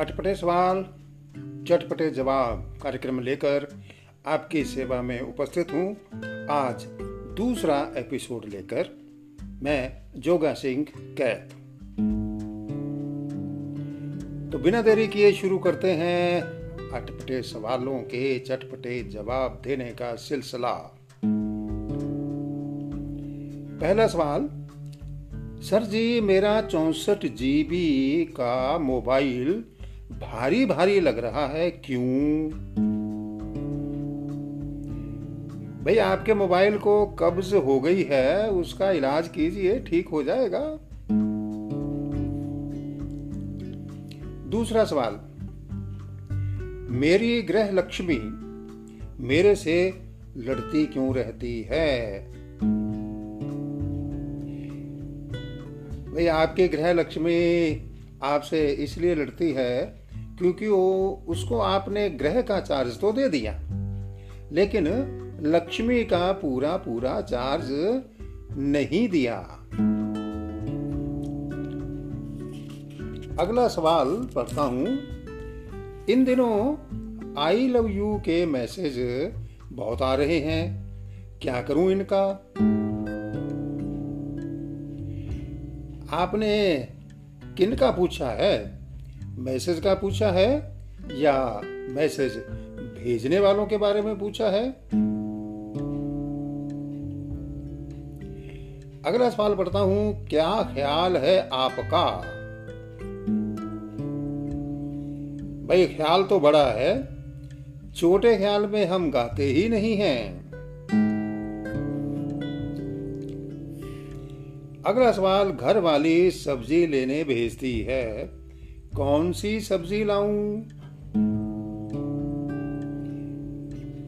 अटपटे सवाल, चटपटे जवाब कार्यक्रम लेकर आपकी सेवा में उपस्थित हूँ। आज दूसरा एपिसोड लेकर मैं जोगा सिंह कैद। तो बिना देरी किए शुरू करते हैं अटपटे सवालों के चटपटे जवाब देने का सिलसिला। पहला सवाल, सर जी, मेरा चौसठ जीबी का मोबाइल भारी भारी लग रहा है, क्यों? भाई, आपके मोबाइल को कब्ज हो गई है, उसका इलाज कीजिए, ठीक हो जाएगा। दूसरा सवाल, मेरी ग्रह लक्ष्मी मेरे से लड़ती क्यों रहती है? भाई, आपके ग्रह लक्ष्मी आपसे इसलिए लड़ती है क्योंकि वो उसको आपने ग्रह का चार्ज तो दे दिया। लेकिन लक्ष्मी का पूरा पूरा चार्ज नहीं दिया। अगला सवाल पढ़ता हूँ। इन दिनों आई लव यू के मैसेज बहुत आ रहे हैं। क्या करूँ इनका? आपने किन का पूछा है? मैसेज का पूछा है या मैसेज भेजने वालों के बारे में पूछा है? अगला सवाल पढ़ता हूँ, क्या ख्याल है आपका? भाई, ख्याल तो बड़ा है, छोटे ख्याल में हम गाते ही नहीं हैं। अगला सवाल, घर वाली सब्ज़ी लेने भेजती है। कौन सी सब्ज़ी लाऊं?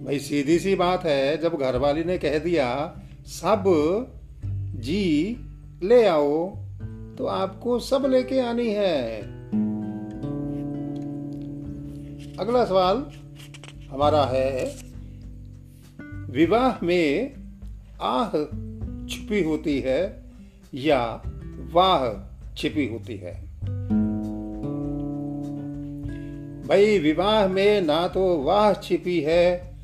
भाई, सीधी सी बात है, जब घर वाली ने कह दिया, सब जी ले आओ तो आपको सब लेके आनी है। अगला सवाल हमारा है, विवाह में आह छुपी होती है या वाह छिपी होती है? भाई, विवाह में ना तो वाह छिपी है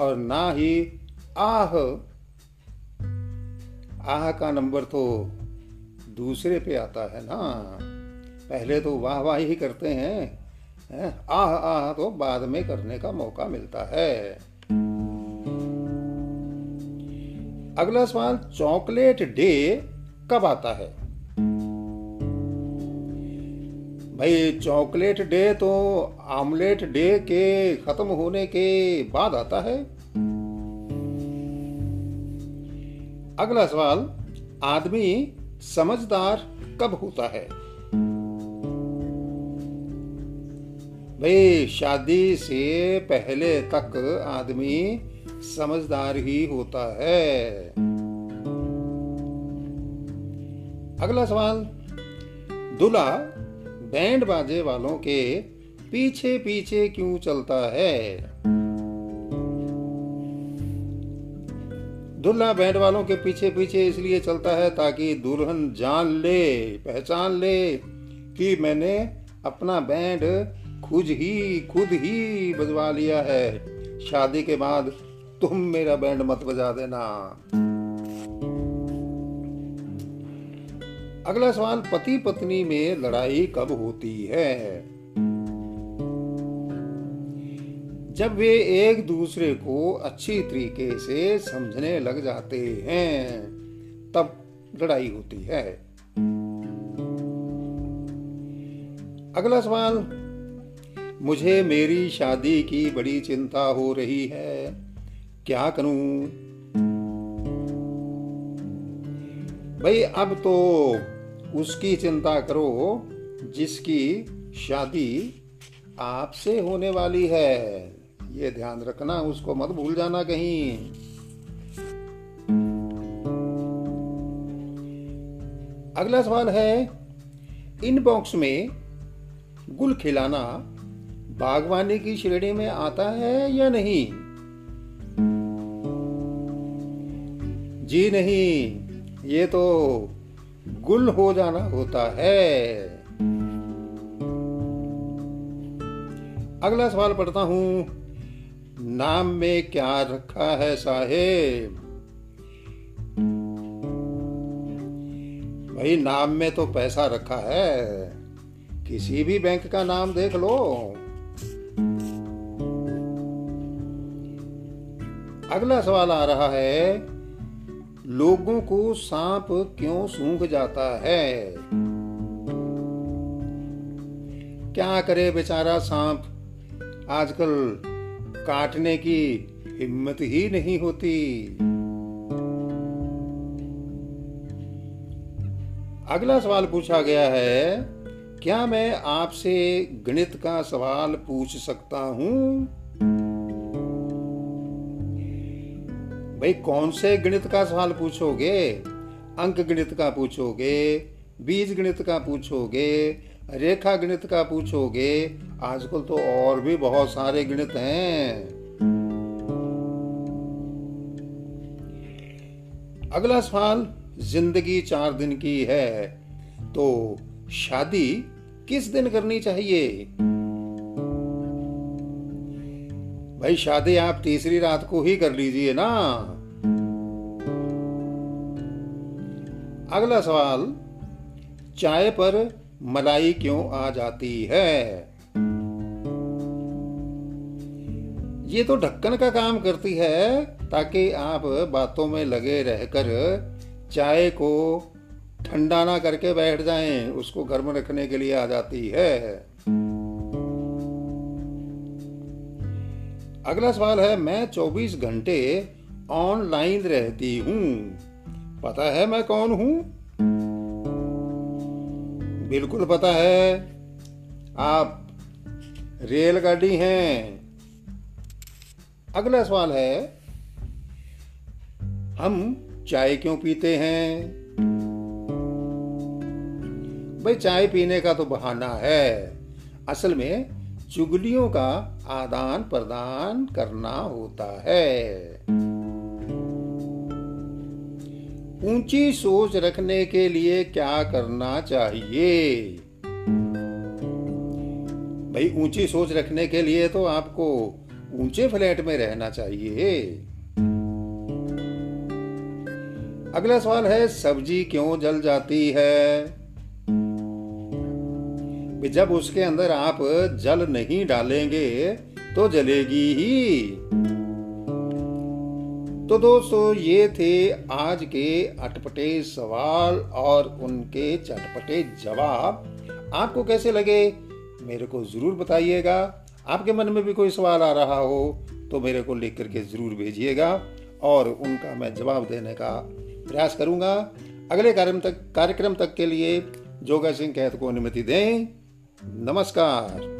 और ना ही आह। आह का नंबर तो दूसरे पे आता है ना। पहले तो वाह वाह ही करते हैं आह आह तो बाद में करने का मौका मिलता है। अगला सवाल, चॉकलेट डे कब आता है? भाई, चॉकलेट डे तो आमलेट डे के खत्म होने के बाद आता है। अगला सवाल, आदमी समझदार कब होता है? भाई, शादी से पहले तक आदमी समझदार ही होता है। अगला सवाल, दूल्हा बैंड बाजे वालों के पीछे पीछे क्यों चलता है? दूल्हा बैंड वालों के पीछे पीछे इसलिए चलता है ताकि दुल्हन जान ले, पहचान ले कि मैंने अपना बैंड खुद ही खुद ही बजवा लिया है। शादी के बाद तुम मेरा बैंड मत बजा देना। अगला सवाल पति पत्नी में लड़ाई कब होती है? जब वे एक दूसरे को अच्छी तरीके से समझने लग जाते हैं, तब लड़ाई होती है। अगला सवाल, मुझे मेरी शादी की बड़ी चिंता हो रही है, क्या करूँ? भाई, अब तो उसकी चिंता करो, जिसकी शादी आपसे होने वाली है। ये ध्यान रखना, उसको मत भूल जाना कहीं। अगला सवाल है इनबॉक्स में गुल खिलाना बागवानी की श्रेणी में आता है या नहीं? जी नहीं, ये तो गुल हो जाना होता है। अगला सवाल पढ़ता हूँ। नाम में क्या रखा है साहेब? भाई, नाम में तो पैसा रखा है। किसी भी बैंक का नाम देख लो। अगला सवाल आ रहा है लोगों को सांप क्यों सूंघ जाता है? क्या करे बेचारा सांप? आजकल काटने की हिम्मत ही नहीं होती। अगला सवाल पूछा गया है, क्या मैं आपसे गणित का सवाल पूछ सकता हूँ? भाई, कौन से गणित का सवाल पूछोगे? अंक गणित का पूछोगे? बीज गणित का पूछोगे? रेखा गणित का पूछोगे? आजकल तो और भी बहुत सारे गणित हैं। अगला सवाल, ज़िंदगी चार दिन की है तो शादी किस दिन करनी चाहिए? भाई, शादी आप तीसरी रात को ही कर लीजिए ना। अगला सवाल, चाय पर मलाई क्यों आ जाती है? ये तो ढक्कन का काम करती है ताकि आप बातों में लगे रहकर चाय को ठंडा ना करके बैठ जाएँ, उसको गर्म रखने के लिए आ जाती है। अगला सवाल है, मैं 24 घंटे ऑनलाइन रहती हूँ। पता है मैं कौन हूँ? बिल्कुल पता है। आप रेलगाड़ी हैं। अगला सवाल है, हम चाय क्यों पीते हैं? भाई, चाय पीने का तो बहाना है। असल में चुगलियों का आदान प्रदान करना होता है। ऊँची सोच रखने के लिए क्या करना चाहिए? भाई, ऊँची सोच रखने के लिए तो आपको ऊँचे फ्लैट में रहना चाहिए। अगला सवाल है, सब्ज़ी क्यों जल जाती है? जब उसके अंदर आप जल नहीं डालेंगे तो जलेगी ही। तो दोस्तों, ये थे आज के अटपटे सवाल और उनके चटपटे जवाब। आपको कैसे लगे? मेरे को ज़रूर बताइएगा। आपके मन में भी कोई सवाल आ रहा हो तो मेरे को लिख करके ज़रूर भेजिएगा और उनका मैं जवाब देने का प्रयास करूँगा। अगले कार्यक्रम तक कार्यक्रम तक के लिए जोगा सिंह कहत को अनुमति दें। नमस्कार।